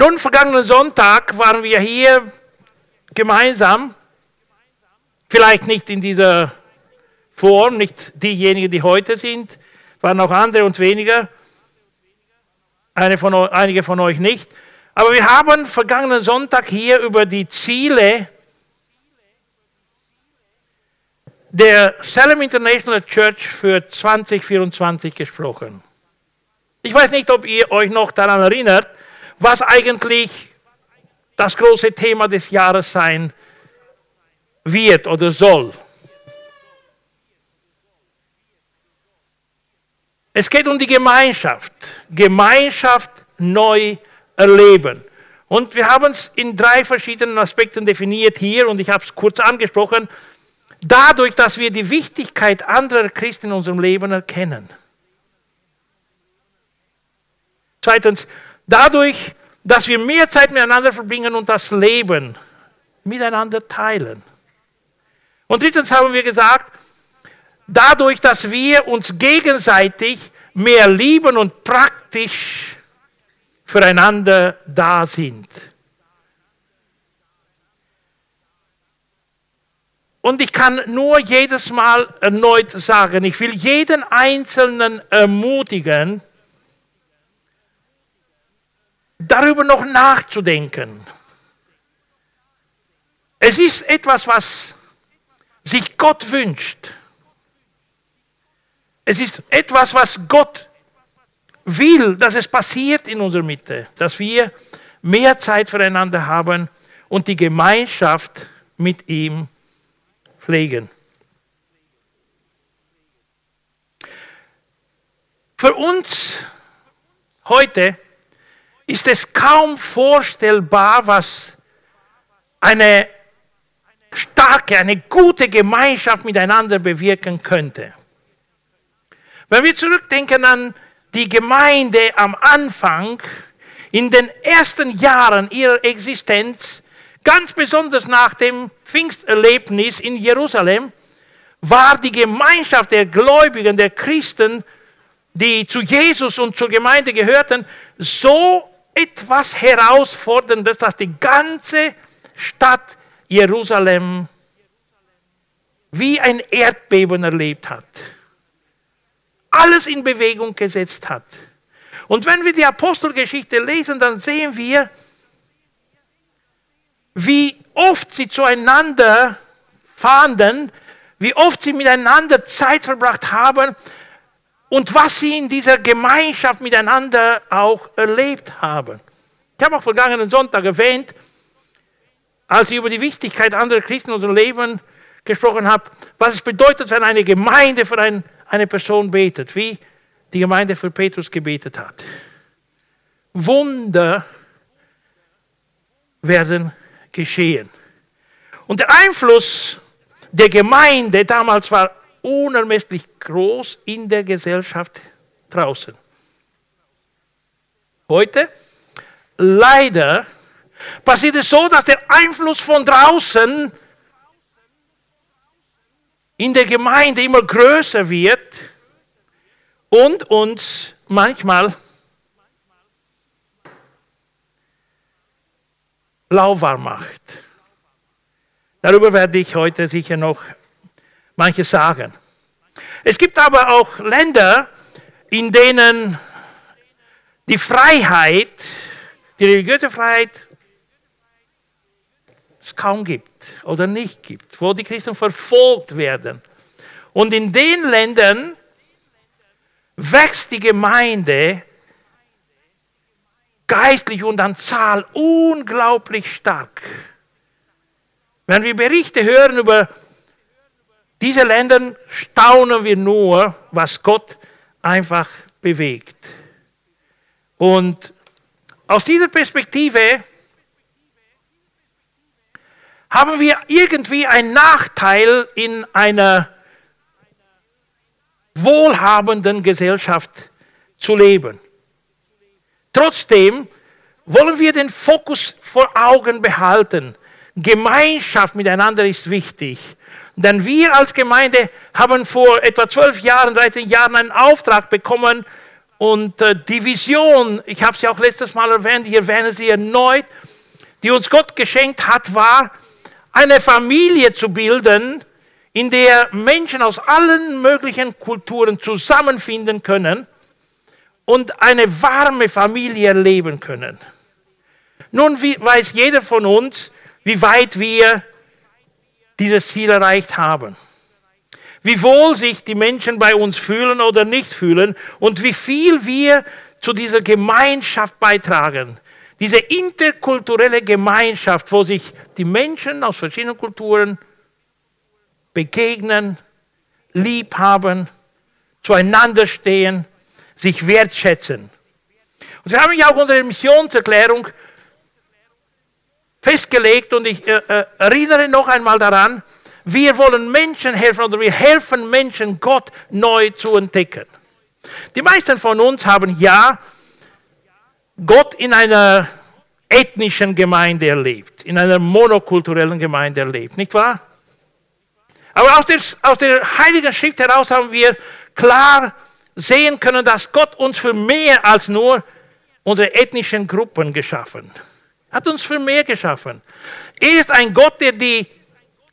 Nun, vergangenen Sonntag waren wir hier gemeinsam, vielleicht nicht in dieser Form, nicht diejenigen, die heute sind, waren auch andere und weniger, von, einige von euch nicht. Aber wir haben vergangenen Sonntag hier über die Ziele der Salem International Church für 2024 gesprochen. Ich weiß nicht, ob ihr euch noch daran erinnert, was eigentlich das große Thema des Jahres sein wird oder soll. Es geht um die Gemeinschaft. Gemeinschaft neu erleben. Und wir haben es in drei verschiedenen Aspekten definiert hier und ich habe es kurz angesprochen. Dadurch, dass wir die Wichtigkeit anderer Christen in unserem Leben erkennen. Zweitens, dadurch, dass wir mehr Zeit miteinander verbringen und das Leben miteinander teilen. Und drittens haben wir gesagt, dadurch, dass wir uns gegenseitig mehr lieben und praktisch füreinander da sind. Und ich kann nur jedes Mal erneut sagen, ich will jeden Einzelnen ermutigen, darüber noch nachzudenken. Es ist etwas, was sich Gott wünscht. Es ist etwas, was Gott will, dass es passiert in unserer Mitte, dass wir mehr Zeit füreinander haben und die Gemeinschaft mit ihm pflegen. Für uns heute ist es kaum vorstellbar, was eine starke, eine gute Gemeinschaft miteinander bewirken könnte. Wenn wir zurückdenken an die Gemeinde am Anfang, in den ersten Jahren ihrer Existenz, ganz besonders nach dem Pfingsterlebnis in Jerusalem, war die Gemeinschaft der Gläubigen, der Christen, die zu Jesus und zur Gemeinde gehörten, so etwas Herausforderndes, dass die ganze Stadt Jerusalem wie ein Erdbeben erlebt hat alles in Bewegung gesetzt hat. Und wenn wir die Apostelgeschichte lesen, dann sehen wir, wie oft sie zueinander fanden, wie oft sie miteinander Zeit verbracht haben und was sie in dieser Gemeinschaft miteinander auch erlebt haben. Ich habe auch vergangenen Sonntag erwähnt, als ich über die Wichtigkeit anderer Christen in unserem Leben gesprochen habe, was es bedeutet, wenn eine Gemeinde für ein eine Person betet, wie die Gemeinde für Petrus gebetet hat. Wunder werden geschehen. Und der Einfluss der Gemeinde damals war unermesslich groß in der Gesellschaft draußen. Heute, leider, passiert es so, dass der Einfluss von draußen in der Gemeinde immer größer wird und uns manchmal lauwarm macht. Darüber werde ich heute sicher noch manches sagen. Es gibt aber auch Länder, in denen die Freiheit, die religiöse Freiheit es kaum gibt oder nicht gibt, wo die Christen verfolgt werden. Und in den Ländern wächst die Gemeinde geistlich und an Zahl unglaublich stark. Wenn wir Berichte hören über diese Länder, staunen wir nur, was Gott einfach bewegt. Und aus dieser Perspektive haben wir irgendwie einen Nachteil in einer wohlhabenden Gesellschaft zu leben. Trotzdem wollen wir den Fokus vor Augen behalten. Gemeinschaft miteinander ist wichtig. Denn wir als Gemeinde haben vor etwa zwölf Jahren, 13 Jahren einen Auftrag bekommen, und äh, die Vision, ich habe sie auch letztes Mal erwähnt, ich erwähne sie erneut, die uns Gott geschenkt hat, war, eine Familie zu bilden, in der Menschen aus allen möglichen Kulturen zusammenfinden können und eine warme Familie leben können. Nun weiß jeder von uns, wie weit wir dieses Ziel erreicht haben. Wie wohl sich die Menschen bei uns fühlen oder nicht fühlen und wie viel wir zu dieser Gemeinschaft beitragen. Diese interkulturelle Gemeinschaft, wo sich die Menschen aus verschiedenen Kulturen begegnen, lieb haben, zueinander stehen, sich wertschätzen. Und wir haben ja auch unsere Missionserklärung festgelegt und ich äh, äh, erinnere noch einmal daran, wir wollen Menschen helfen oder wir helfen Menschen, Gott neu zu entdecken. Die meisten von uns haben ja Gott in einer ethnischen Gemeinde erlebt, in einer monokulturellen Gemeinde erlebt, nicht wahr? Aber aus der, aus der Heiligen Schrift heraus haben wir klar sehen können, dass Gott uns für mehr als nur unsere ethnischen Gruppen geschaffen hat hat uns für mehr geschaffen. Er ist ein Gott, der die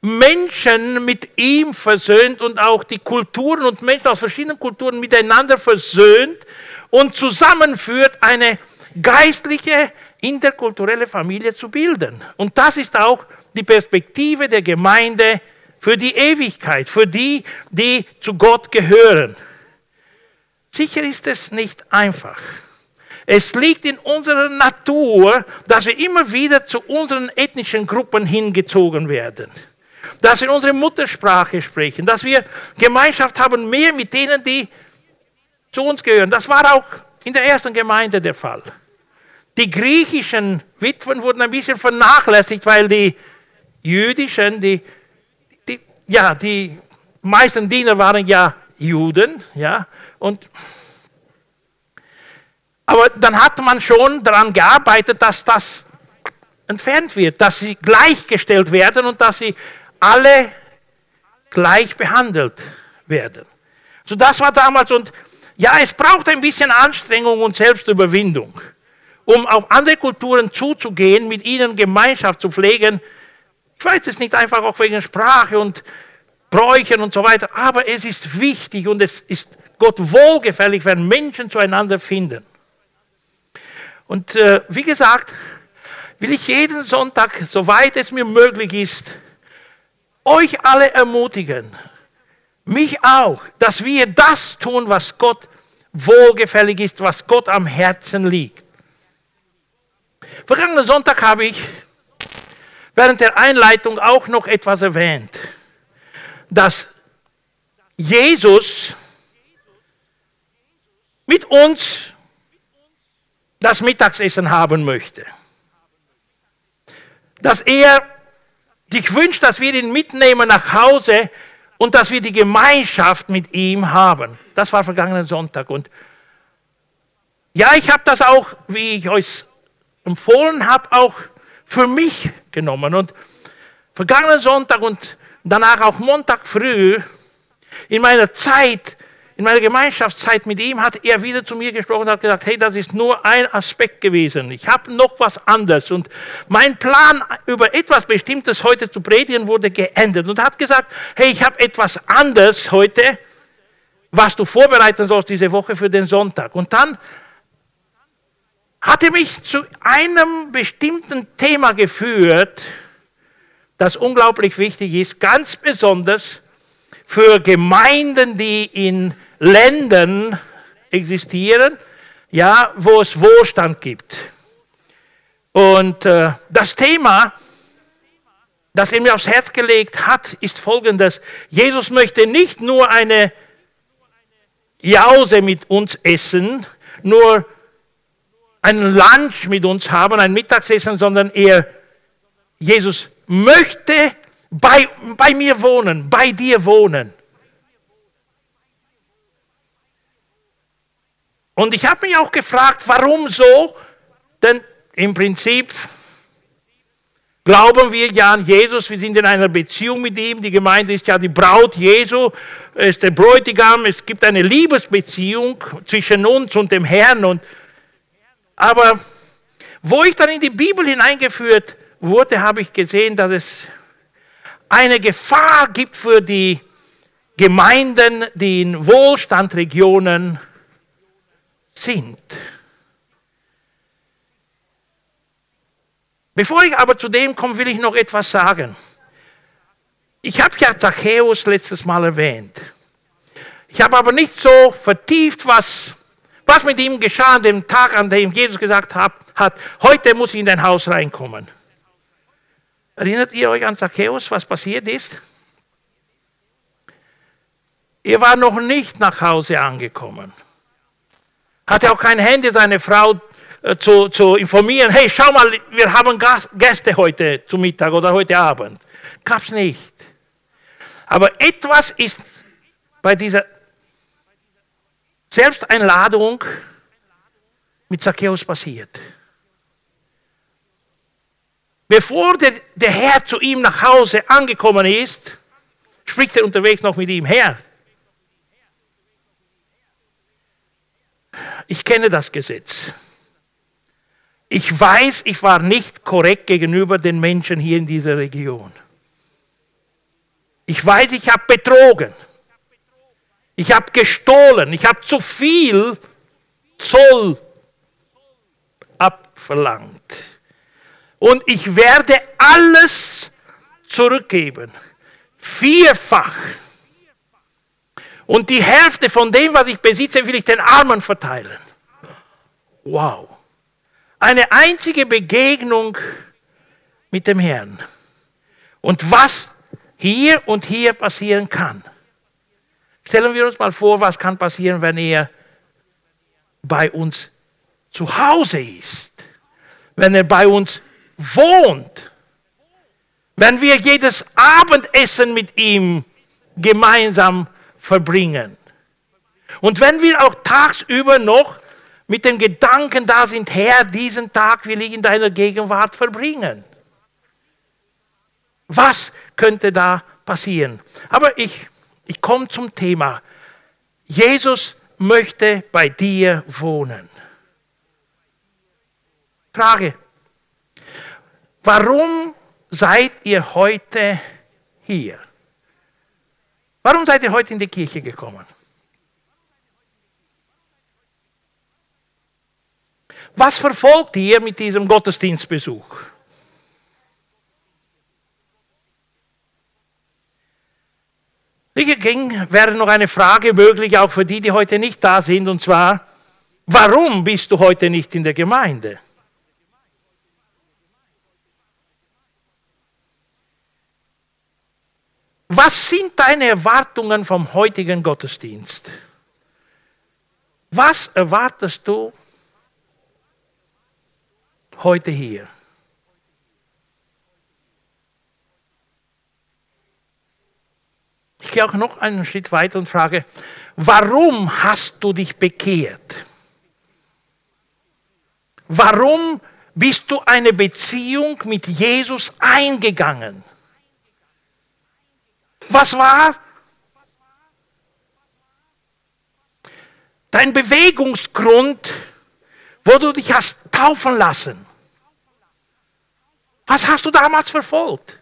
Menschen mit ihm versöhnt und auch die Kulturen und Menschen aus verschiedenen Kulturen miteinander versöhnt und zusammenführt, eine geistliche, interkulturelle Familie zu bilden. Und das ist auch die Perspektive der Gemeinde für die Ewigkeit, für die, die zu Gott gehören. Sicher ist es nicht einfach. Es liegt in unserer Natur, dass wir immer wieder zu unseren ethnischen Gruppen hingezogen werden. Dass wir unsere Muttersprache sprechen, dass wir Gemeinschaft haben mehr mit denen, die zu uns gehören. Das war auch in der ersten Gemeinde der Fall. Die griechischen Witwen wurden ein bisschen vernachlässigt, weil die jüdischen, die, die, ja, die meisten Diener waren ja Juden, ja, und aber dann hat man schon daran gearbeitet, dass das entfernt wird, dass sie gleichgestellt werden und dass sie alle gleich behandelt werden. So das war damals und ja, es braucht ein bisschen Anstrengung und Selbstüberwindung, um auf andere Kulturen zuzugehen, mit ihnen Gemeinschaft zu pflegen. Ich weiß es nicht einfach auch wegen Sprache und Bräuchen und so weiter, aber es ist wichtig und es ist Gott wohlgefällig, wenn Menschen zueinander finden. Und äh, wie gesagt, will ich jeden Sonntag, soweit es mir möglich ist, euch alle ermutigen, mich auch, dass wir das tun, was Gott wohlgefällig ist, was Gott am Herzen liegt. Vergangenen Sonntag habe ich während der Einleitung auch noch etwas erwähnt, dass Jesus mit uns das Mittagessen haben möchte. Dass er sich wünscht, dass wir ihn mitnehmen nach Hause und dass wir die Gemeinschaft mit ihm haben. Das war vergangenen Sonntag. Und ja, ich habe das auch, wie ich euch empfohlen habe, auch für mich genommen. Und vergangenen Sonntag und danach auch Montag früh in meiner Zeit in meiner Gemeinschaftszeit mit ihm hat er wieder zu mir gesprochen und hat gesagt, hey, das ist nur ein Aspekt gewesen. Ich habe noch was anderes. Und mein Plan, über etwas Bestimmtes heute zu predigen, wurde geändert. Und er hat gesagt, hey, ich habe etwas anderes heute, was du vorbereiten sollst diese Woche für den Sonntag. Und dann hat er mich zu einem bestimmten Thema geführt, das unglaublich wichtig ist, ganz besonders für Gemeinden, die in Ländern existieren, ja, wo es Wohlstand gibt. Und äh, das Thema, das er mir aufs Herz gelegt hat, ist folgendes. Jesus möchte nicht nur eine Jause mit uns essen, nur ein Lunch mit uns haben, ein Mittagsessen, sondern er, Jesus möchte bei, bei mir wohnen, bei dir wohnen. Und ich habe mich auch gefragt, warum so? Denn im Prinzip glauben wir ja an Jesus, wir sind in einer Beziehung mit ihm. Die Gemeinde ist ja die Braut Jesu, ist der Bräutigam, es gibt eine Liebesbeziehung zwischen uns und dem Herrn. Und, aber wo ich dann in die Bibel hineingeführt wurde, habe ich gesehen, dass es eine Gefahr gibt für die Gemeinden, die in Wohlstandregionen sind. Bevor ich aber zu dem komme, will ich noch etwas sagen. Ich habe ja Zachäus letztes Mal erwähnt. Ich habe aber nicht so vertieft, was, was mit ihm geschah an dem Tag, an dem Jesus gesagt hat, hat, heute muss ich in dein Haus reinkommen. Erinnert ihr euch an Zachäus, was passiert ist? Er war noch nicht nach Hause angekommen. Hatte auch kein Handy, seine Frau äh, zu, zu informieren. Hey, schau mal, wir haben Gäste heute zu Mittag oder heute Abend. Gab es nicht. Aber etwas ist bei dieser Selbsteinladung mit Zacchaeus passiert. Bevor der, der Herr zu ihm nach Hause angekommen ist, spricht er unterwegs noch mit ihm. Herr, ich kenne das Gesetz. Ich weiß, ich war nicht korrekt gegenüber den Menschen hier in dieser Region. Ich weiß, ich habe betrogen. Ich habe gestohlen. Ich habe zu viel Zoll abverlangt. Und ich werde alles zurückgeben. Vierfach. Und die Hälfte von dem, was ich besitze, will ich den Armen verteilen. Wow. Eine einzige Begegnung mit dem Herrn. Und was hier und hier passieren kann. Stellen wir uns mal vor, was kann passieren, wenn er bei uns zu Hause ist, wenn er bei uns wohnt, wenn wir jedes Abendessen mit ihm gemeinsam verbringen. Und wenn wir auch tagsüber noch mit dem Gedanken da sind, Herr, diesen Tag will ich in deiner Gegenwart verbringen. Was könnte da passieren? Aber ich, ich komme zum Thema. Jesus möchte bei dir wohnen. Frage. Warum seid ihr heute hier? Warum seid ihr heute in die Kirche gekommen? Was verfolgt ihr mit diesem Gottesdienstbesuch? Ging, wäre noch eine Frage möglich, auch für die, die heute nicht da sind, und zwar, warum bist du heute nicht in der Gemeinde? Was sind deine Erwartungen vom heutigen Gottesdienst? Was erwartest du heute hier? Ich gehe auch noch einen Schritt weiter und frage, warum hast du dich bekehrt? Warum bist du eine Beziehung mit Jesus eingegangen? Was war dein Bewegungsgrund, wo du dich hast taufen lassen? Was hast du damals verfolgt?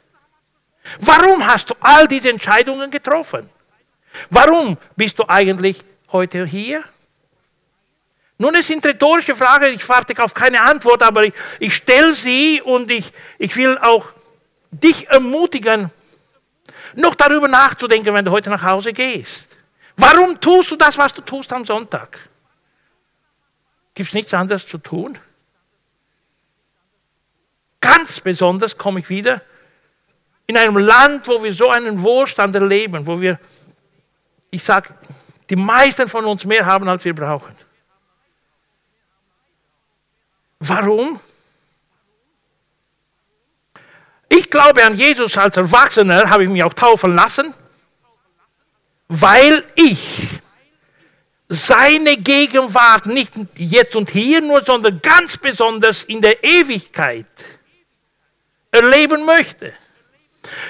Warum hast du all diese Entscheidungen getroffen? Warum bist du eigentlich heute hier? Nun, es sind rhetorische Fragen, ich warte auf keine Antwort, aber ich, ich stelle sie und ich, ich will auch dich ermutigen, noch darüber nachzudenken, wenn du heute nach Hause gehst. Warum tust du das, was du tust am Sonntag? Gibt es nichts anderes zu tun? Ganz besonders komme ich wieder in einem Land, wo wir so einen Wohlstand erleben, wo wir, ich sage, die meisten von uns mehr haben, als wir brauchen. Warum? Ich glaube an Jesus als Erwachsener, habe ich mich auch taufen lassen, weil ich seine Gegenwart nicht jetzt und hier nur, sondern ganz besonders in der Ewigkeit erleben möchte.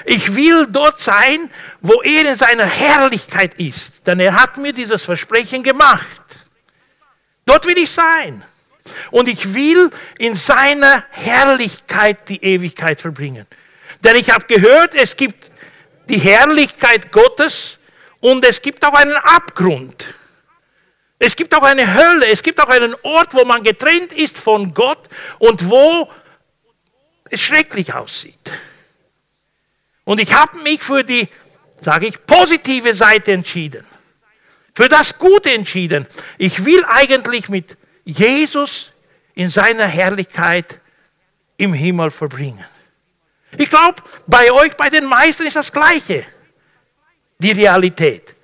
Ich will dort sein, wo er in seiner Herrlichkeit ist, denn er hat mir dieses Versprechen gemacht. Dort will ich sein. Und ich will in seiner Herrlichkeit die Ewigkeit verbringen. Denn ich habe gehört, es gibt die Herrlichkeit Gottes und es gibt auch einen Abgrund. Es gibt auch eine Hölle, es gibt auch einen Ort, wo man getrennt ist von Gott und wo es schrecklich aussieht. Und ich habe mich für die, sage ich, positive Seite entschieden. Für das Gute entschieden. Ich will eigentlich mit Jesus in seiner Herrlichkeit im Himmel verbringen. Ich glaube, bei euch, bei den meisten ist das Gleiche, die Realität.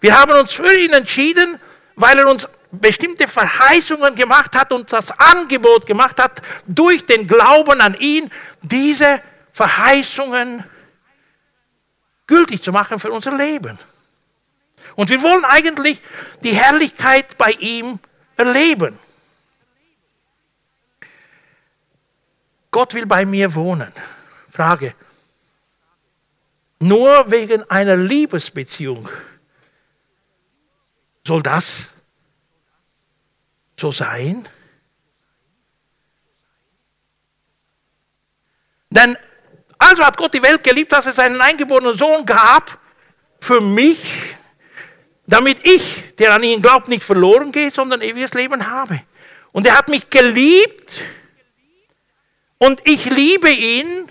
Wir haben uns für ihn entschieden, weil er uns bestimmte Verheißungen gemacht hat und das Angebot gemacht hat, durch den Glauben an ihn diese Verheißungen gültig zu machen für unser Leben. Und wir wollen eigentlich die Herrlichkeit bei ihm erleben. Gott will bei mir wohnen. Frage. Nur wegen einer Liebesbeziehung soll das so sein? Denn also hat Gott die Welt geliebt, dass es seinen eingeborenen Sohn gab für mich, damit ich, der an ihn glaubt, nicht verloren gehe, sondern ewiges Leben habe. Und er hat mich geliebt und ich liebe ihn.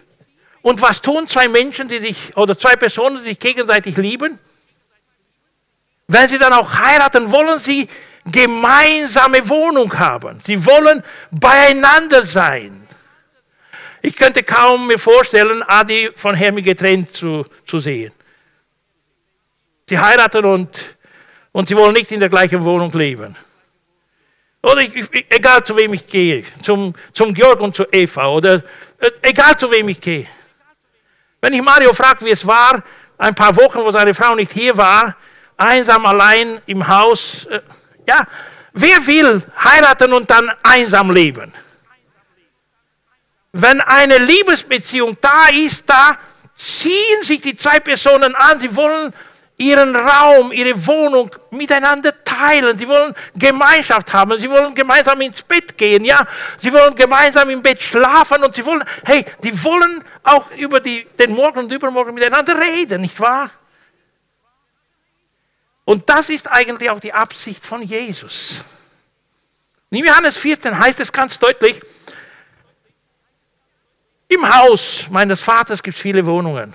Und was tun zwei Menschen, die sich, oder zwei Personen, die sich gegenseitig lieben? Wenn sie dann auch heiraten, wollen sie gemeinsame Wohnung haben. Sie wollen beieinander sein. Ich könnte kaum mir vorstellen, Adi von Hermi getrennt zu, zu sehen. Sie heiraten und und sie wollen nicht in der gleichen Wohnung leben. Oder ich, ich, egal zu wem ich gehe, zum, zum Georg und zu Eva, oder äh, egal zu wem ich gehe. Wenn ich Mario frage, wie es war, ein paar Wochen, wo seine Frau nicht hier war, einsam allein im Haus, äh, ja, wer will heiraten und dann einsam leben? Wenn eine Liebesbeziehung da ist, da ziehen sich die zwei Personen an, sie wollen ihren Raum, ihre Wohnung miteinander teilen. Sie wollen Gemeinschaft haben. Sie wollen gemeinsam ins Bett gehen. Ja, sie wollen gemeinsam im Bett schlafen und sie wollen, hey, die wollen auch über die, den Morgen und Übermorgen miteinander reden, nicht wahr? Und das ist eigentlich auch die Absicht von Jesus. In Johannes 14 heißt es ganz deutlich, im Haus meines Vaters gibt es viele Wohnungen.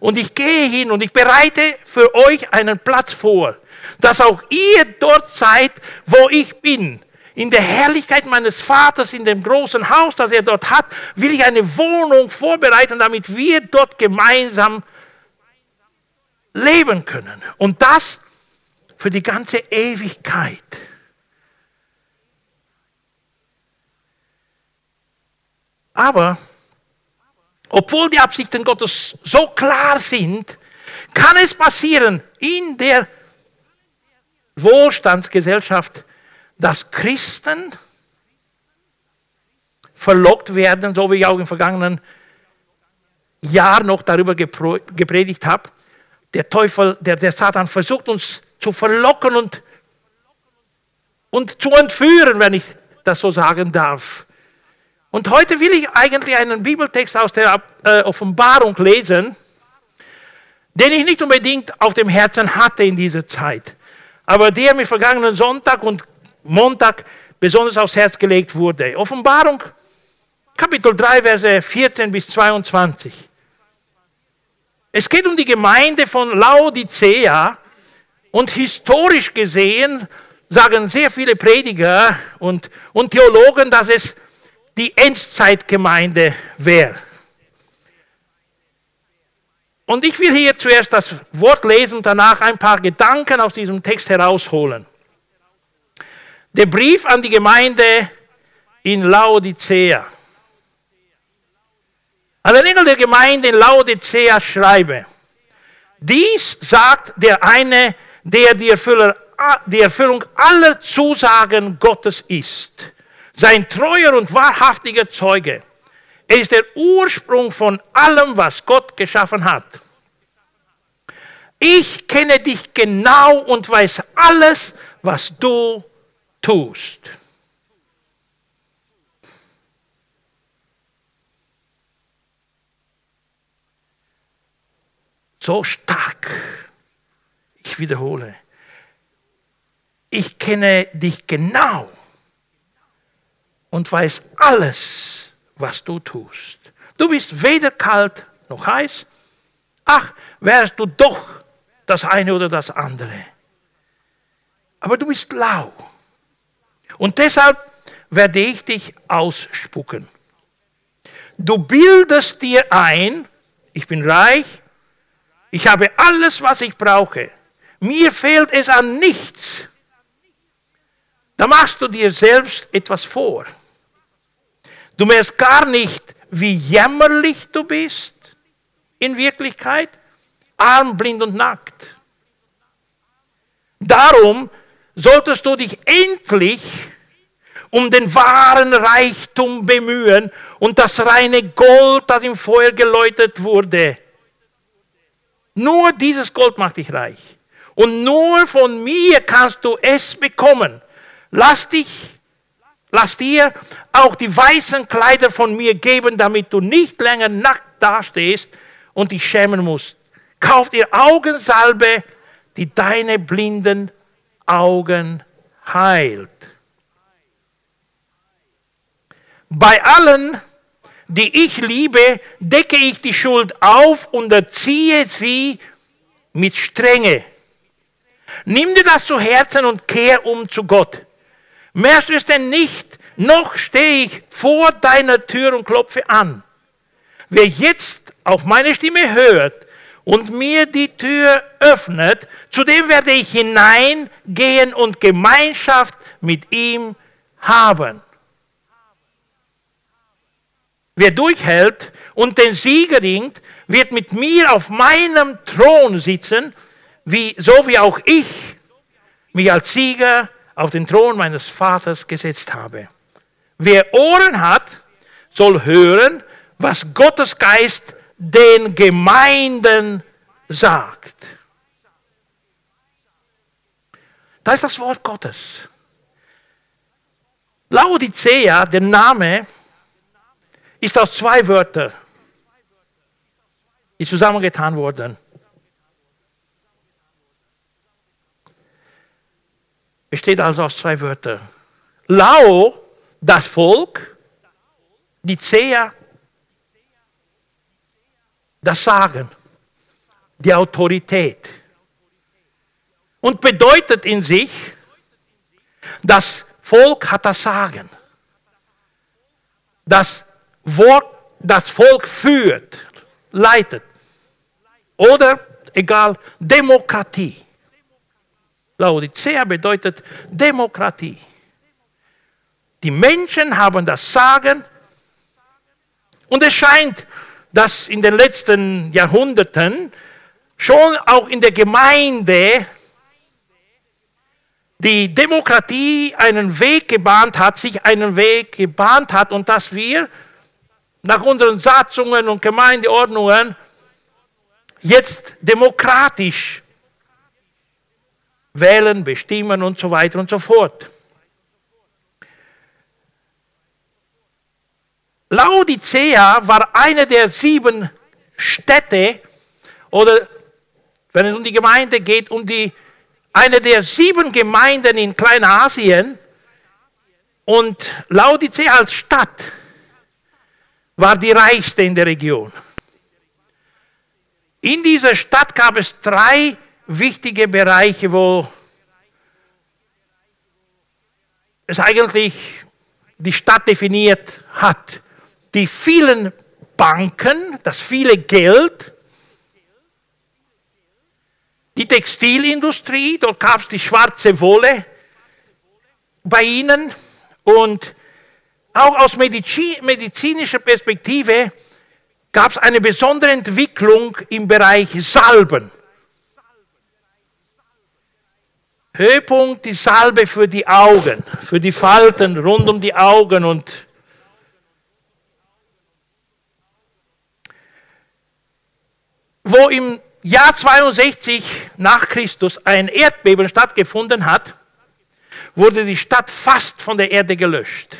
Und ich gehe hin und ich bereite für euch einen Platz vor, dass auch ihr dort seid, wo ich bin. In der Herrlichkeit meines Vaters, in dem großen Haus, das er dort hat, will ich eine Wohnung vorbereiten, damit wir dort gemeinsam leben können. Und das für die ganze Ewigkeit. Aber obwohl die Absichten Gottes so klar sind, kann es passieren in der Wohlstandsgesellschaft, dass Christen verlockt werden, so wie ich auch im vergangenen Jahr noch darüber gepredigt habe. Der Teufel, der, der Satan versucht uns zu verlocken und, und zu entführen, wenn ich das so sagen darf. Und heute will ich eigentlich einen Bibeltext aus der äh, Offenbarung lesen, den ich nicht unbedingt auf dem Herzen hatte in dieser Zeit, aber der mir vergangenen Sonntag und Montag besonders aufs Herz gelegt wurde. Offenbarung, Kapitel 3, Verse 14 bis 22. Es geht um die Gemeinde von Laodicea und historisch gesehen sagen sehr viele Prediger und, und Theologen, dass es die Endzeitgemeinde wäre. Und ich will hier zuerst das Wort lesen und danach ein paar Gedanken aus diesem Text herausholen. Der Brief an die Gemeinde in Laodicea. An den Engel der Gemeinde in Laodicea schreibe, dies sagt der eine, der die, Erfüller, die Erfüllung aller Zusagen Gottes ist sein treuer und wahrhaftiger Zeuge. Er ist der Ursprung von allem, was Gott geschaffen hat. Ich kenne dich genau und weiß alles, was du tust. So stark. Ich wiederhole. Ich kenne dich genau und weiß alles, was du tust. Du bist weder kalt noch heiß. Ach, wärst du doch das eine oder das andere. Aber du bist lau. Und deshalb werde ich dich ausspucken. Du bildest dir ein, ich bin reich, ich habe alles, was ich brauche. Mir fehlt es an nichts. Da machst du dir selbst etwas vor. Du merkst gar nicht, wie jämmerlich du bist in Wirklichkeit, arm, blind und nackt. Darum solltest du dich endlich um den wahren Reichtum bemühen und das reine Gold, das im Feuer geläutet wurde. Nur dieses Gold macht dich reich. Und nur von mir kannst du es bekommen. Lass dich, lass dir auch die weißen Kleider von mir geben, damit du nicht länger nackt dastehst und dich schämen musst. Kauf dir Augensalbe, die deine blinden Augen heilt. Bei allen, die ich liebe, decke ich die Schuld auf und erziehe sie mit Strenge. Nimm dir das zu Herzen und kehr um zu Gott. Merkst du es denn nicht? Noch stehe ich vor deiner Tür und klopfe an. Wer jetzt auf meine Stimme hört und mir die Tür öffnet, zu dem werde ich hineingehen und Gemeinschaft mit ihm haben. Wer durchhält und den Sieger ringt, wird mit mir auf meinem Thron sitzen, wie, so wie auch ich mich als Sieger auf den Thron meines Vaters gesetzt habe. Wer Ohren hat, soll hören, was Gottes Geist den Gemeinden sagt. Da ist das Wort Gottes. Laodicea, der Name, ist aus zwei Wörtern, zusammengetan wurden. Besteht also aus zwei Wörtern. Lao, das Volk, die Zea, das Sagen, die Autorität. Und bedeutet in sich, das Volk hat das Sagen. Das Wort, das Volk führt, leitet. Oder, egal, Demokratie. Laodicea bedeutet Demokratie. Die Menschen haben das Sagen und es scheint, dass in den letzten Jahrhunderten schon auch in der Gemeinde die Demokratie einen Weg gebahnt hat, sich einen Weg gebahnt hat und dass wir nach unseren Satzungen und Gemeindeordnungen jetzt demokratisch wählen, bestimmen und so weiter und so fort. Laodicea war eine der sieben Städte, oder wenn es um die Gemeinde geht, um die, eine der sieben Gemeinden in Kleinasien. Und Laodicea als Stadt war die reichste in der Region. In dieser Stadt gab es drei wichtige Bereiche, wo es eigentlich die Stadt definiert hat. Die vielen Banken, das viele Geld, die Textilindustrie, dort gab es die schwarze Wolle bei ihnen und auch aus medizinischer Perspektive gab es eine besondere Entwicklung im Bereich Salben. Höhepunkt die Salbe für die Augen, für die Falten rund um die Augen und wo im Jahr 62 nach Christus ein Erdbeben stattgefunden hat, wurde die Stadt fast von der Erde gelöscht.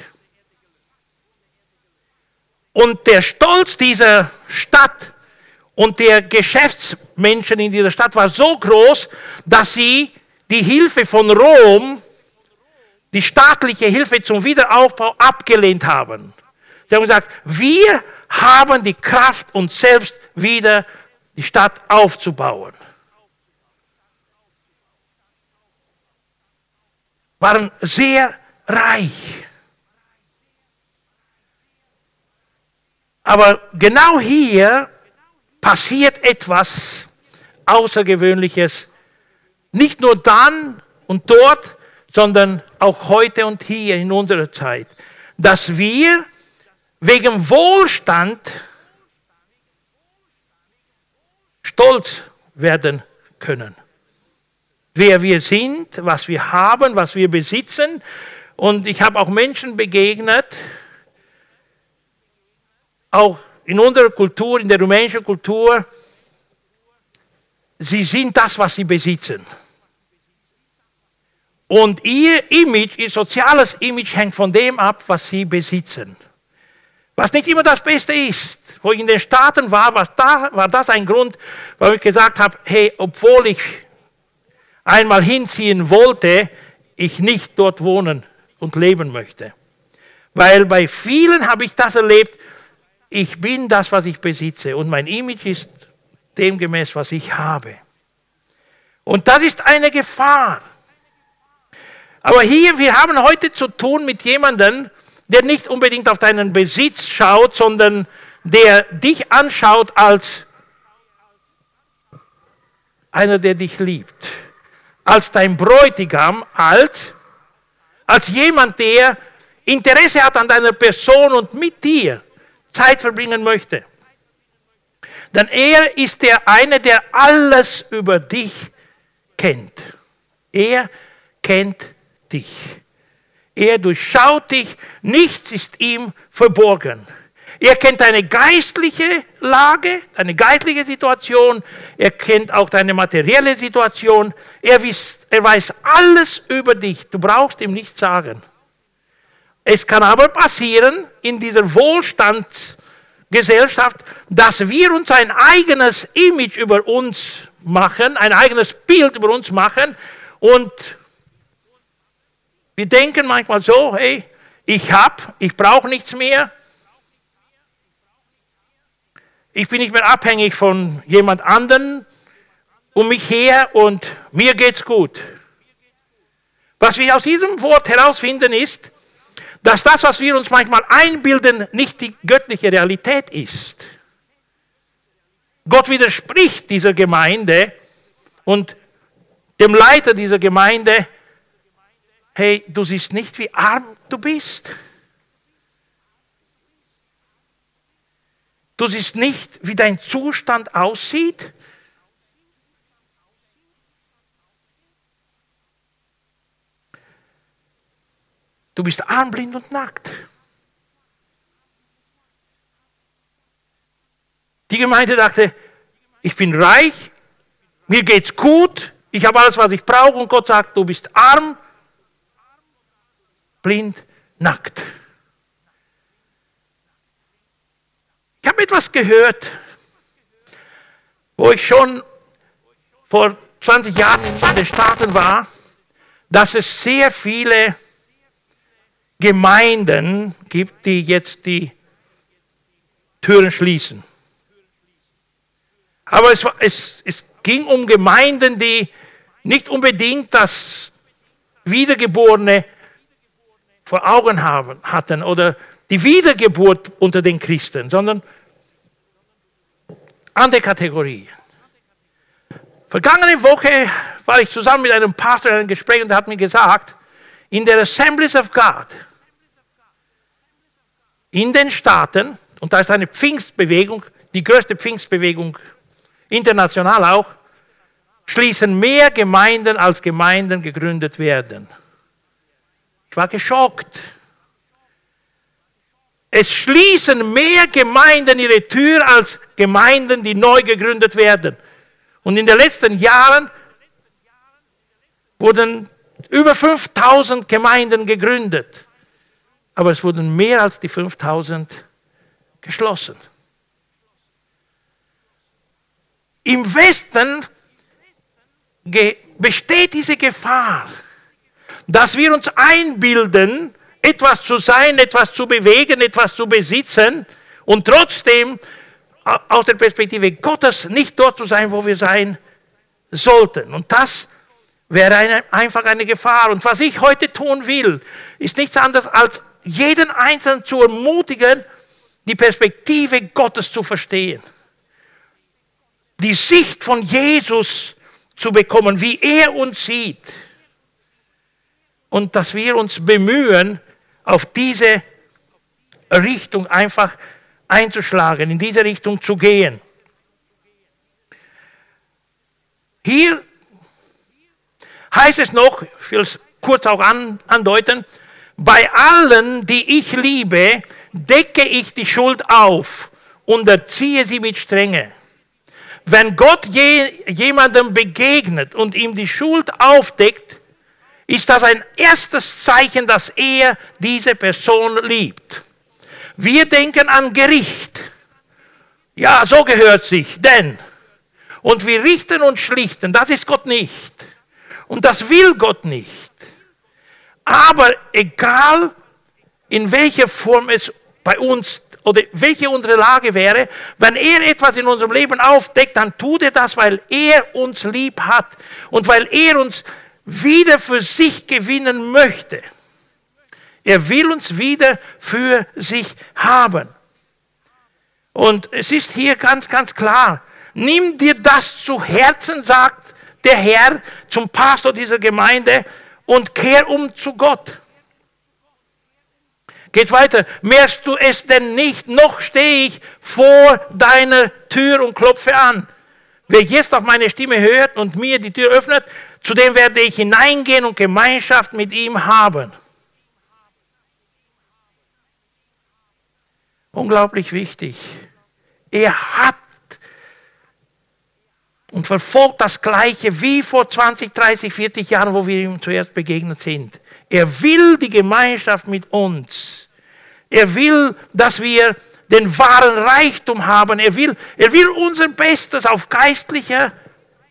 Und der Stolz dieser Stadt und der Geschäftsmenschen in dieser Stadt war so groß, dass sie die Hilfe von Rom, die staatliche Hilfe zum Wiederaufbau abgelehnt haben. Sie haben gesagt, wir haben die Kraft, uns selbst wieder die Stadt aufzubauen. Waren sehr reich. Aber genau hier passiert etwas Außergewöhnliches. Nicht nur dann und dort, sondern auch heute und hier in unserer Zeit. Dass wir wegen Wohlstand stolz werden können. Wer wir sind, was wir haben, was wir besitzen. Und ich habe auch Menschen begegnet, auch in unserer Kultur, in der rumänischen Kultur, sie sind das, was sie besitzen. Und ihr Image, ihr soziales Image hängt von dem ab, was sie besitzen. Was nicht immer das Beste ist. Wo ich in den Staaten war, war, da, war das ein Grund, warum ich gesagt habe, hey, obwohl ich einmal hinziehen wollte, ich nicht dort wohnen und leben möchte. Weil bei vielen habe ich das erlebt, ich bin das, was ich besitze und mein Image ist demgemäß, was ich habe. Und das ist eine Gefahr. Aber hier, wir haben heute zu tun mit jemandem, der nicht unbedingt auf deinen Besitz schaut, sondern der dich anschaut als einer, der dich liebt, als dein Bräutigam, als, als jemand, der Interesse hat an deiner Person und mit dir Zeit verbringen möchte. Denn er ist der eine, der alles über dich kennt. Er kennt dich. Er durchschaut dich, nichts ist ihm verborgen. Er kennt deine geistliche Lage, deine geistliche Situation, er kennt auch deine materielle Situation, er, wiss, er weiß alles über dich, du brauchst ihm nichts sagen. Es kann aber passieren in dieser Wohlstandsgesellschaft, dass wir uns ein eigenes Image über uns machen, ein eigenes Bild über uns machen und wir denken manchmal so, hey, ich habe, ich brauche nichts mehr. Ich bin nicht mehr abhängig von jemand anderen um mich her und mir geht's gut. Was wir aus diesem Wort herausfinden ist, dass das, was wir uns manchmal einbilden, nicht die göttliche Realität ist. Gott widerspricht dieser Gemeinde und dem Leiter dieser Gemeinde hey, du siehst nicht, wie arm du bist. Du siehst nicht, wie dein Zustand aussieht. Du bist arm, blind und nackt. Die Gemeinde dachte, ich bin reich, mir geht's gut, ich habe alles, was ich brauche und Gott sagt, du bist arm, blind, nackt. Ich habe etwas gehört, wo ich schon vor 20 Jahren in den Staaten war, dass es sehr viele Gemeinden gibt, die jetzt die Türen schließen. Aber es, es, es ging um Gemeinden, die nicht unbedingt das Wiedergeborene vor Augen haben, hatten oder die Wiedergeburt unter den Christen, sondern andere Kategorien. Vergangene Woche war ich zusammen mit einem Pastor in einem Gespräch und er hat mir gesagt, in der Assemblies of God, in den Staaten, und da ist eine Pfingstbewegung, die größte Pfingstbewegung international auch, schließen mehr Gemeinden als Gemeinden gegründet werden. War geschockt. Es schließen mehr Gemeinden ihre Tür, als Gemeinden, die neu gegründet werden. Und in den letzten Jahren wurden über 5000 Gemeinden gegründet. Aber es wurden mehr als die 5000 geschlossen. Im Westen besteht diese Gefahr, dass wir uns einbilden, etwas zu sein, etwas zu bewegen, etwas zu besitzen und trotzdem aus der Perspektive Gottes nicht dort zu sein, wo wir sein sollten. Und das wäre eine, einfach eine Gefahr. Und was ich heute tun will, ist nichts anderes als jeden Einzelnen zu ermutigen, die Perspektive Gottes zu verstehen. Die Sicht von Jesus zu bekommen, wie er uns sieht. Und dass wir uns bemühen, auf diese Richtung einfach einzuschlagen, in diese Richtung zu gehen. Hier heißt es noch, ich will es kurz auch andeuten, bei allen, die ich liebe, decke ich die Schuld auf und erziehe sie mit Strenge. Wenn Gott je, jemandem begegnet und ihm die Schuld aufdeckt, ist das ein erstes Zeichen, dass er diese Person liebt. Wir denken an Gericht. Ja, so gehört sich, denn. Und wir richten und schlichten, das ist Gott nicht. Und das will Gott nicht. Aber egal, in welcher Form es bei uns oder welche unsere Lage wäre, wenn er etwas in unserem Leben aufdeckt, dann tut er das, weil er uns lieb hat und weil er uns wieder für sich gewinnen möchte. Er will uns wieder für sich haben. Und es ist hier ganz, ganz klar, nimm dir das zu Herzen, sagt der Herr zum Pastor dieser Gemeinde, und kehr um zu Gott. Geht weiter. Merkst du es denn nicht? Noch stehe ich vor deiner Tür und klopfe an. Wer jetzt auf meine Stimme hört und mir die Tür öffnet, zu dem werde ich hineingehen und Gemeinschaft mit ihm haben. Unglaublich wichtig. Er hat und verfolgt das Gleiche wie vor 20, 30, 40 Jahren, wo wir ihm zuerst begegnet sind. Er will die Gemeinschaft mit uns. Er will, dass wir den wahren Reichtum haben. Er will, er will unser Bestes auf geistlicher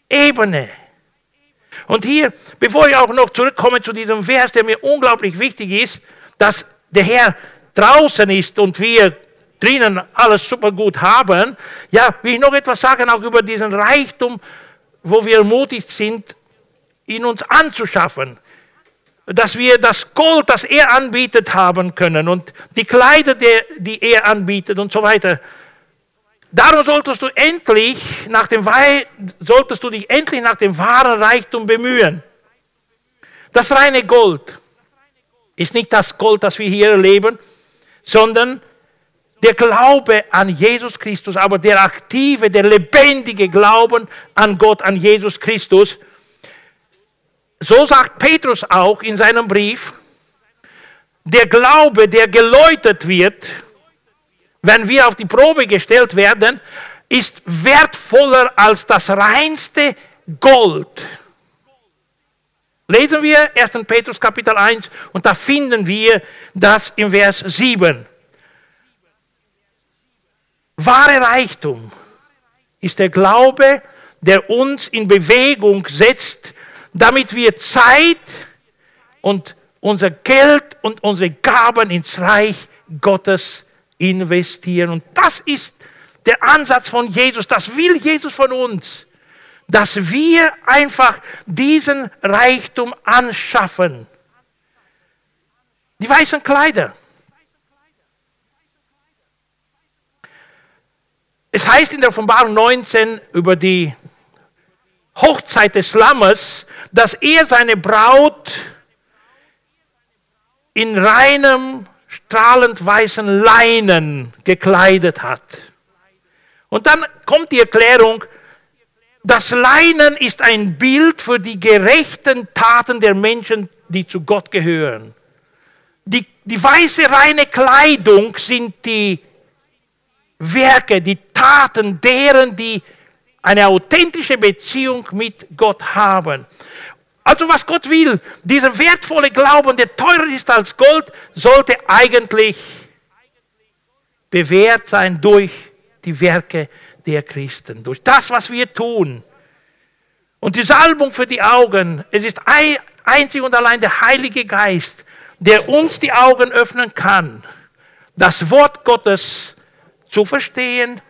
Ebene. Und hier, bevor ich auch noch zurückkomme zu diesem Vers, der mir unglaublich wichtig ist, dass der Herr draußen ist und wir drinnen alles super gut haben, ja, will ich noch etwas sagen auch über diesen Reichtum, wo wir ermutigt sind, ihn uns anzuschaffen. Dass wir das Gold, das er anbietet, haben können und die Kleider, die er anbietet und so weiter. Darum solltest du endlich nach dem solltest du dich endlich nach dem wahren Reichtum bemühen. Das reine Gold ist nicht das Gold, das wir hier erleben, sondern der Glaube an Jesus Christus, aber der aktive, der lebendige Glauben an Gott, an Jesus Christus. So sagt Petrus auch in seinem Brief, der Glaube, der geläutert wird, wenn wir auf die Probe gestellt werden, ist wertvoller als das reinste Gold. Lesen wir 1. Petrus Kapitel 1 und da finden wir das im Vers 7. Wahre Reichtum ist der Glaube, der uns in Bewegung setzt, damit wir Zeit und unser Geld und unsere Gaben ins Reich Gottes investieren. Und das ist der Ansatz von Jesus. Das will Jesus von uns. Dass wir einfach diesen Reichtum anschaffen. Die weißen Kleider. Es heißt in der Offenbarung 19 über die Hochzeit des Lammes, dass er seine Braut in reinem, strahlend weißen Leinen gekleidet hat. Und dann kommt die Erklärung, das Leinen ist ein Bild für die gerechten Taten der Menschen, die zu Gott gehören. Die, die weiße reine Kleidung sind die Werke, die Taten deren, die eine authentische Beziehung mit Gott haben. Also was Gott will, dieser wertvolle Glauben, der teurer ist als Gold, sollte eigentlich bewährt sein durch die Werke der Christen, durch das, was wir tun. Und die Salbung für die Augen, es ist einzig und allein der Heilige Geist, der uns die Augen öffnen kann, das Wort Gottes zu verstehen,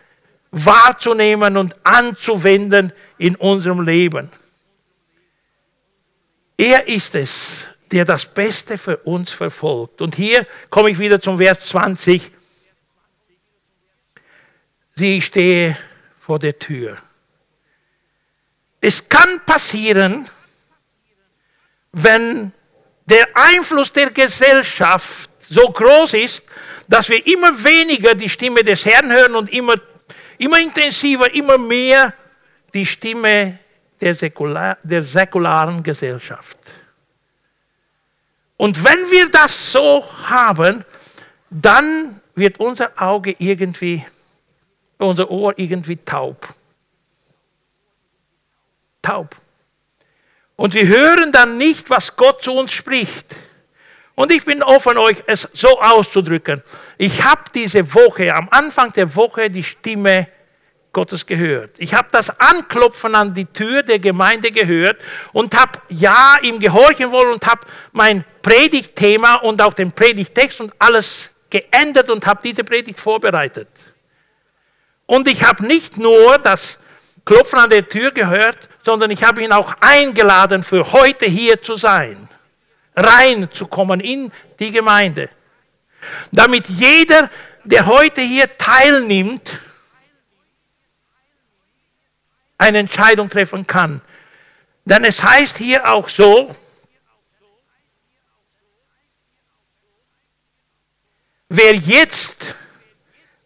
wahrzunehmen und anzuwenden in unserem Leben. Er ist es, der das Beste für uns verfolgt. Und hier komme ich wieder zum Vers 20. Sie stehe vor der Tür. Es kann passieren, wenn der Einfluss der Gesellschaft so groß ist, dass wir immer weniger die Stimme des Herrn hören und immer, immer intensiver, immer mehr die Stimme der, säkular, der säkularen Gesellschaft. Und wenn wir das so haben, dann wird unser Auge irgendwie, unser Ohr irgendwie taub. Taub. Und wir hören dann nicht, was Gott zu uns spricht. Und ich bin offen, euch es so auszudrücken. Ich habe diese Woche, am Anfang der Woche, die Stimme Gottes gehört. Ich habe das Anklopfen an die Tür der Gemeinde gehört und habe ja ihm gehorchen wollen und habe mein Predigtthema und auch den Predigtext und alles geändert und habe diese Predigt vorbereitet. Und ich habe nicht nur das Klopfen an der Tür gehört, sondern ich habe ihn auch eingeladen, für heute hier zu sein, reinzukommen in die Gemeinde. Damit jeder, der heute hier teilnimmt, eine Entscheidung treffen kann. Denn es heißt hier auch so, wer jetzt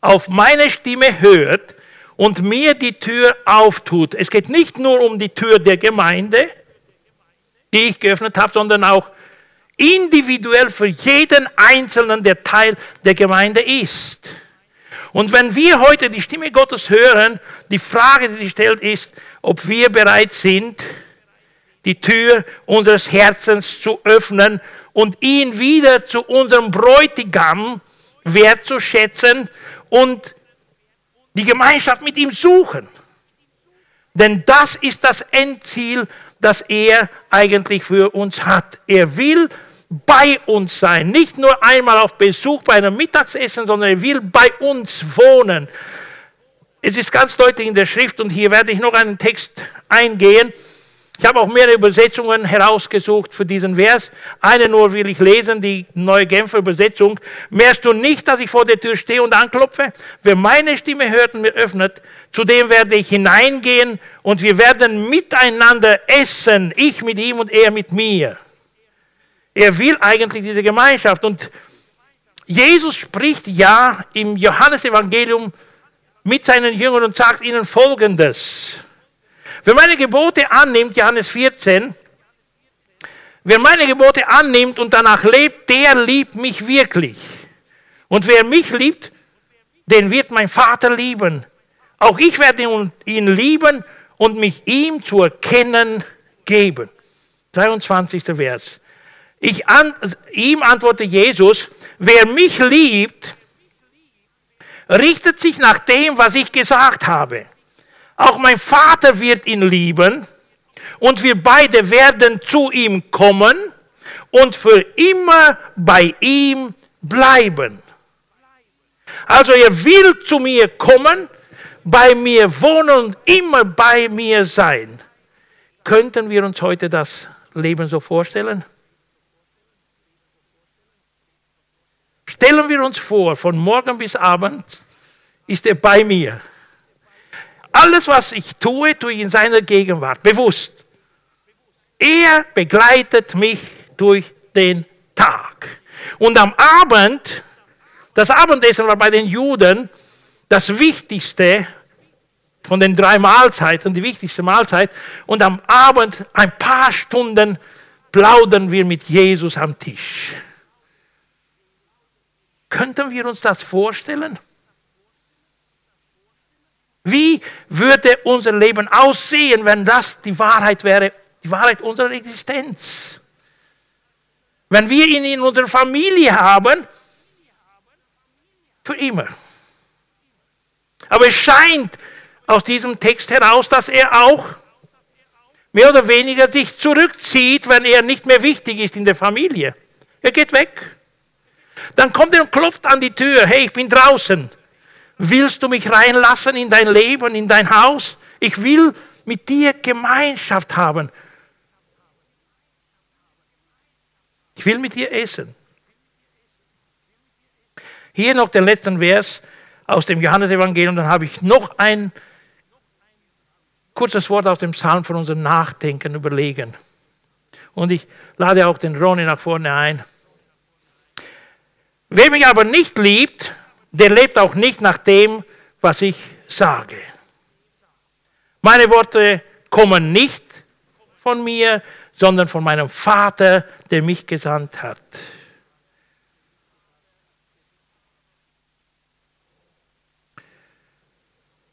auf meine Stimme hört und mir die Tür auftut, es geht nicht nur um die Tür der Gemeinde, die ich geöffnet habe, sondern auch individuell für jeden Einzelnen, der Teil der Gemeinde ist. Und wenn wir heute die Stimme Gottes hören, die Frage, die sich stellt, ist, ob wir bereit sind, die Tür unseres Herzens zu öffnen und ihn wieder zu unserem Bräutigam wertzuschätzen und die Gemeinschaft mit ihm suchen. Denn das ist das Endziel, das er eigentlich für uns hat. Er will bei uns sein. Nicht nur einmal auf Besuch bei einem Mittagsessen, sondern er will bei uns wohnen. Es ist ganz deutlich in der Schrift und hier werde ich noch einen Text eingehen. Ich habe auch mehrere Übersetzungen herausgesucht für diesen Vers. Eine nur will ich lesen, die neue Genfer Übersetzung. Merkst du nicht, dass ich vor der Tür stehe und anklopfe? Wer meine Stimme hört und mir öffnet, zu dem werde ich hineingehen und wir werden miteinander essen, ich mit ihm und er mit mir. Er will eigentlich diese Gemeinschaft. Und Jesus spricht ja im Johannesevangelium mit seinen Jüngern und sagt ihnen Folgendes. Wer meine Gebote annimmt, Johannes 14, wer meine Gebote annimmt und danach lebt, der liebt mich wirklich. Und wer mich liebt, den wird mein Vater lieben. Auch ich werde ihn lieben und mich ihm zu erkennen geben. 23. Vers. Ich an, ihm antwortete Jesus, wer mich liebt, richtet sich nach dem, was ich gesagt habe. Auch mein Vater wird ihn lieben und wir beide werden zu ihm kommen und für immer bei ihm bleiben. Also er will zu mir kommen, bei mir wohnen und immer bei mir sein. Könnten wir uns heute das Leben so vorstellen? Stellen wir uns vor, von morgen bis abend ist er bei mir. Alles, was ich tue, tue ich in seiner Gegenwart, bewusst. Er begleitet mich durch den Tag. Und am Abend, das Abendessen war bei den Juden das Wichtigste von den drei Mahlzeiten, die wichtigste Mahlzeit. Und am Abend, ein paar Stunden, plaudern wir mit Jesus am Tisch. Könnten wir uns das vorstellen? würde unser Leben aussehen, wenn das die Wahrheit wäre, die Wahrheit unserer Existenz? Wenn wir ihn in unserer Familie haben, für immer. Aber es scheint aus diesem Text heraus, dass er auch mehr oder weniger sich zurückzieht, wenn er nicht mehr wichtig ist in der Familie. Er geht weg. Dann kommt er und klopft an die Tür. Hey, ich bin draußen. Willst du mich reinlassen in dein Leben, in dein Haus? Ich will mit dir Gemeinschaft haben. Ich will mit dir essen. Hier noch den letzten Vers aus dem Johannesevangelium, dann habe ich noch ein kurzes Wort aus dem Psalm von unserem Nachdenken überlegen. Und ich lade auch den Ronny nach vorne ein. Wer mich aber nicht liebt, der lebt auch nicht nach dem, was ich sage. Meine Worte kommen nicht von mir, sondern von meinem Vater, der mich gesandt hat.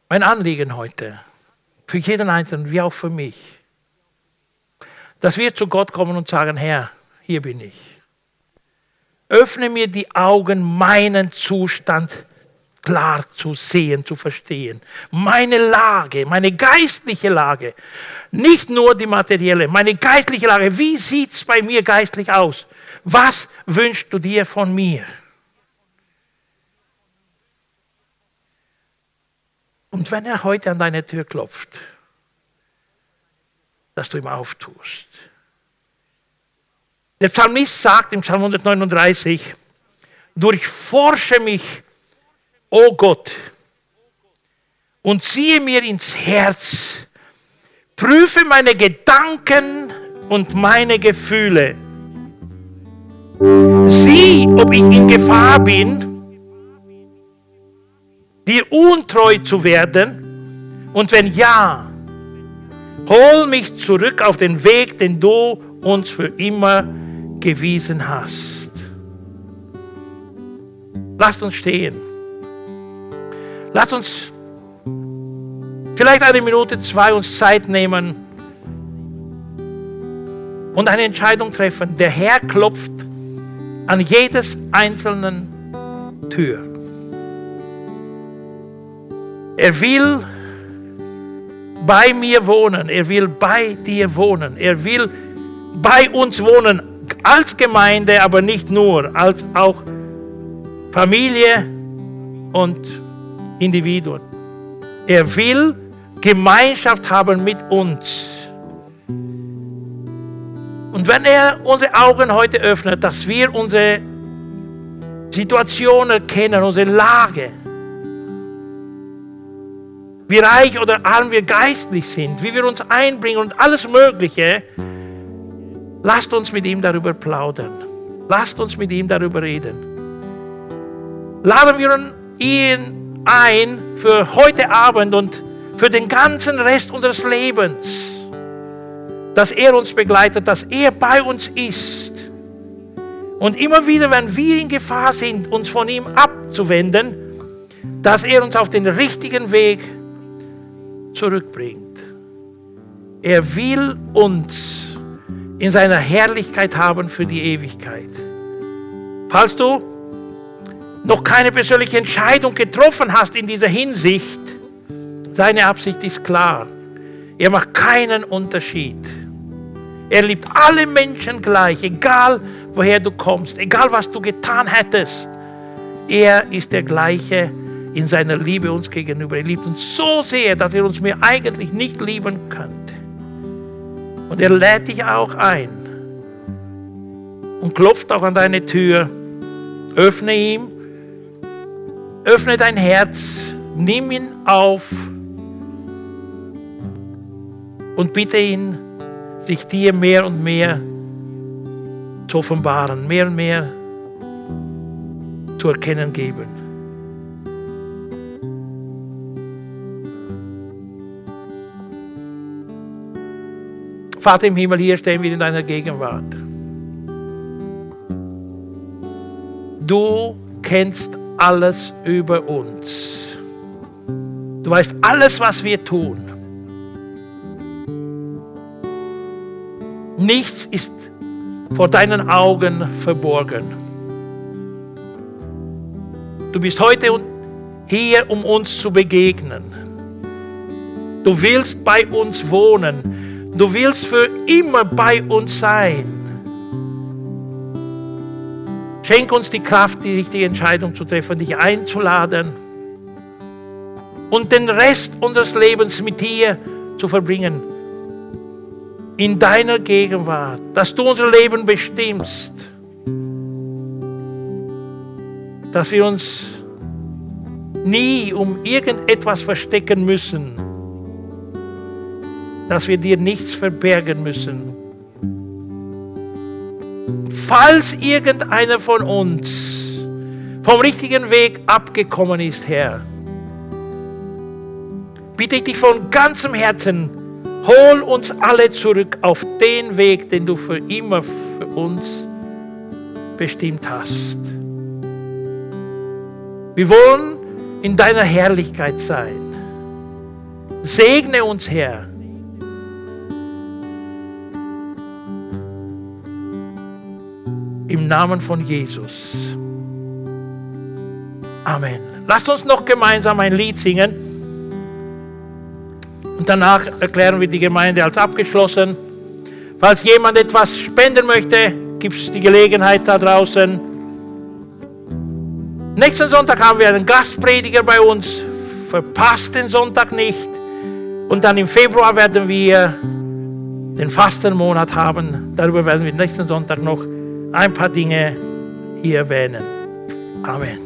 Mein Anliegen heute, für jeden Einzelnen, wie auch für mich, dass wir zu Gott kommen und sagen, Herr, hier bin ich. Öffne mir die Augen, meinen Zustand klar zu sehen, zu verstehen. Meine Lage, meine geistliche Lage, nicht nur die materielle, meine geistliche Lage. Wie sieht es bei mir geistlich aus? Was wünschst du dir von mir? Und wenn er heute an deine Tür klopft, dass du ihm auftust. Der Psalmist sagt im Psalm 139, durchforsche mich, o oh Gott, und ziehe mir ins Herz, prüfe meine Gedanken und meine Gefühle. Sieh, ob ich in Gefahr bin, dir untreu zu werden? Und wenn ja, hol mich zurück auf den Weg, den du uns für immer gewiesen hast. Lasst uns stehen. Lasst uns vielleicht eine Minute, zwei uns Zeit nehmen und eine Entscheidung treffen. Der Herr klopft an jedes einzelnen Tür. Er will bei mir wohnen. Er will bei dir wohnen. Er will bei uns wohnen. Als Gemeinde, aber nicht nur, als auch Familie und Individuen. Er will Gemeinschaft haben mit uns. Und wenn er unsere Augen heute öffnet, dass wir unsere Situation erkennen, unsere Lage, wie reich oder arm wir geistlich sind, wie wir uns einbringen und alles Mögliche, lasst uns mit ihm darüber plaudern. Lasst uns mit ihm darüber reden. Laden wir ihn ein für heute Abend und für den ganzen Rest unseres Lebens, dass er uns begleitet, dass er bei uns ist. Und immer wieder, wenn wir in Gefahr sind, uns von ihm abzuwenden, dass er uns auf den richtigen Weg zurückbringt. Er will uns in seiner Herrlichkeit haben für die Ewigkeit. Falls du noch keine persönliche Entscheidung getroffen hast in dieser Hinsicht, seine Absicht ist klar. Er macht keinen Unterschied. Er liebt alle Menschen gleich, egal woher du kommst, egal was du getan hättest. Er ist der gleiche in seiner Liebe uns gegenüber. Er liebt uns so sehr, dass er uns mehr eigentlich nicht lieben könnte. Und er lädt dich auch ein und klopft auch an deine Tür. Öffne ihm, öffne dein Herz, nimm ihn auf und bitte ihn, sich dir mehr und mehr zu offenbaren, mehr und mehr zu erkennen geben. Vater im Himmel, hier stehen wir in deiner Gegenwart. Du kennst alles über uns. Du weißt alles, was wir tun. Nichts ist vor deinen Augen verborgen. Du bist heute hier, um uns zu begegnen. Du willst bei uns wohnen. Du willst für immer bei uns sein. Schenk uns die Kraft, die richtige Entscheidung zu treffen, dich einzuladen und den Rest unseres Lebens mit dir zu verbringen. In deiner Gegenwart, dass du unser Leben bestimmst, dass wir uns nie um irgendetwas verstecken müssen, dass wir dir nichts verbergen müssen. Falls irgendeiner von uns vom richtigen Weg abgekommen ist, Herr, bitte ich dich von ganzem Herzen, hol uns alle zurück auf den Weg, den du für immer für uns bestimmt hast. Wir wollen in deiner Herrlichkeit sein. Segne uns, Herr. Im Namen von Jesus. Amen. Lasst uns noch gemeinsam ein Lied singen. Und danach erklären wir die Gemeinde als abgeschlossen. Falls jemand etwas spenden möchte, gibt es die Gelegenheit da draußen. Nächsten Sonntag haben wir einen Gastprediger bei uns. Verpasst den Sonntag nicht. Und dann im Februar werden wir den Fastenmonat haben. Darüber werden wir nächsten Sonntag noch ein paar Dinge hier erwähnen. Amen.